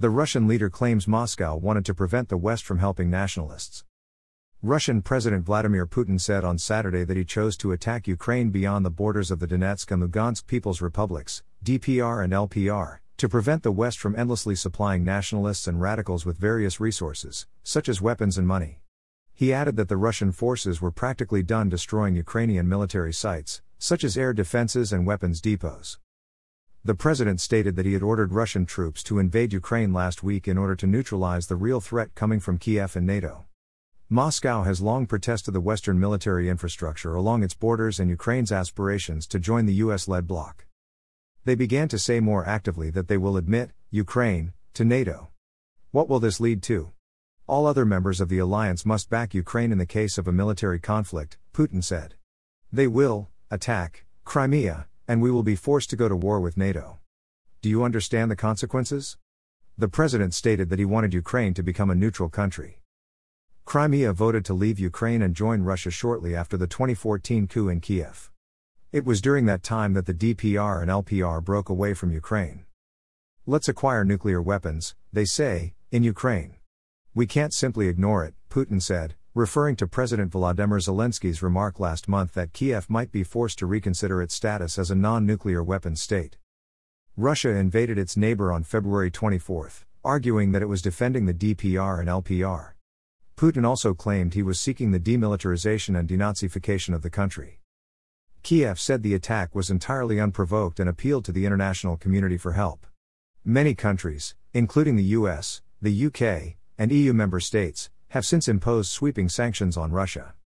The Russian leader claims Moscow wanted to prevent the West from helping nationalists. Russian President Vladimir Putin said on Saturday that he chose to attack Ukraine beyond the borders of the Donetsk and Lugansk People's Republics, DPR and LPR, to prevent the West from endlessly supplying nationalists and radicals with various resources, such as weapons and money. He added that the Russian forces were practically done destroying Ukrainian military sites, such as air defenses and weapons depots. The president stated that he had ordered Russian troops to invade Ukraine last week in order to neutralize the real threat coming from Kiev and NATO. Moscow has long protested the Western military infrastructure along its borders and Ukraine's aspirations to join the US led bloc. They began to say more actively that they will admit Ukraine to NATO. What will this lead to? All other members of the alliance must back Ukraine in the case of a military conflict, Putin said. They will attack Crimea, and we will be forced to go to war with NATO. Do you understand the consequences? The president stated that he wanted Ukraine to become a neutral country. Crimea voted to leave Ukraine and join Russia shortly after the 2014 coup in Kiev. It was during that time that the DPR and LPR broke away from Ukraine. Let's acquire nuclear weapons, they say, in Ukraine. We can't simply ignore it, Putin said, referring to President Volodymyr Zelensky's remark last month that Kiev might be forced to reconsider its status as a non nuclear weapons state. Russia invaded its neighbor on February 24, arguing that it was defending the DPR and LPR. Putin also claimed he was seeking the demilitarization and denazification of the country. Kiev said the attack was entirely unprovoked and appealed to the international community for help. Many countries, including the US, the UK, and EU member states, have since imposed sweeping sanctions on Russia.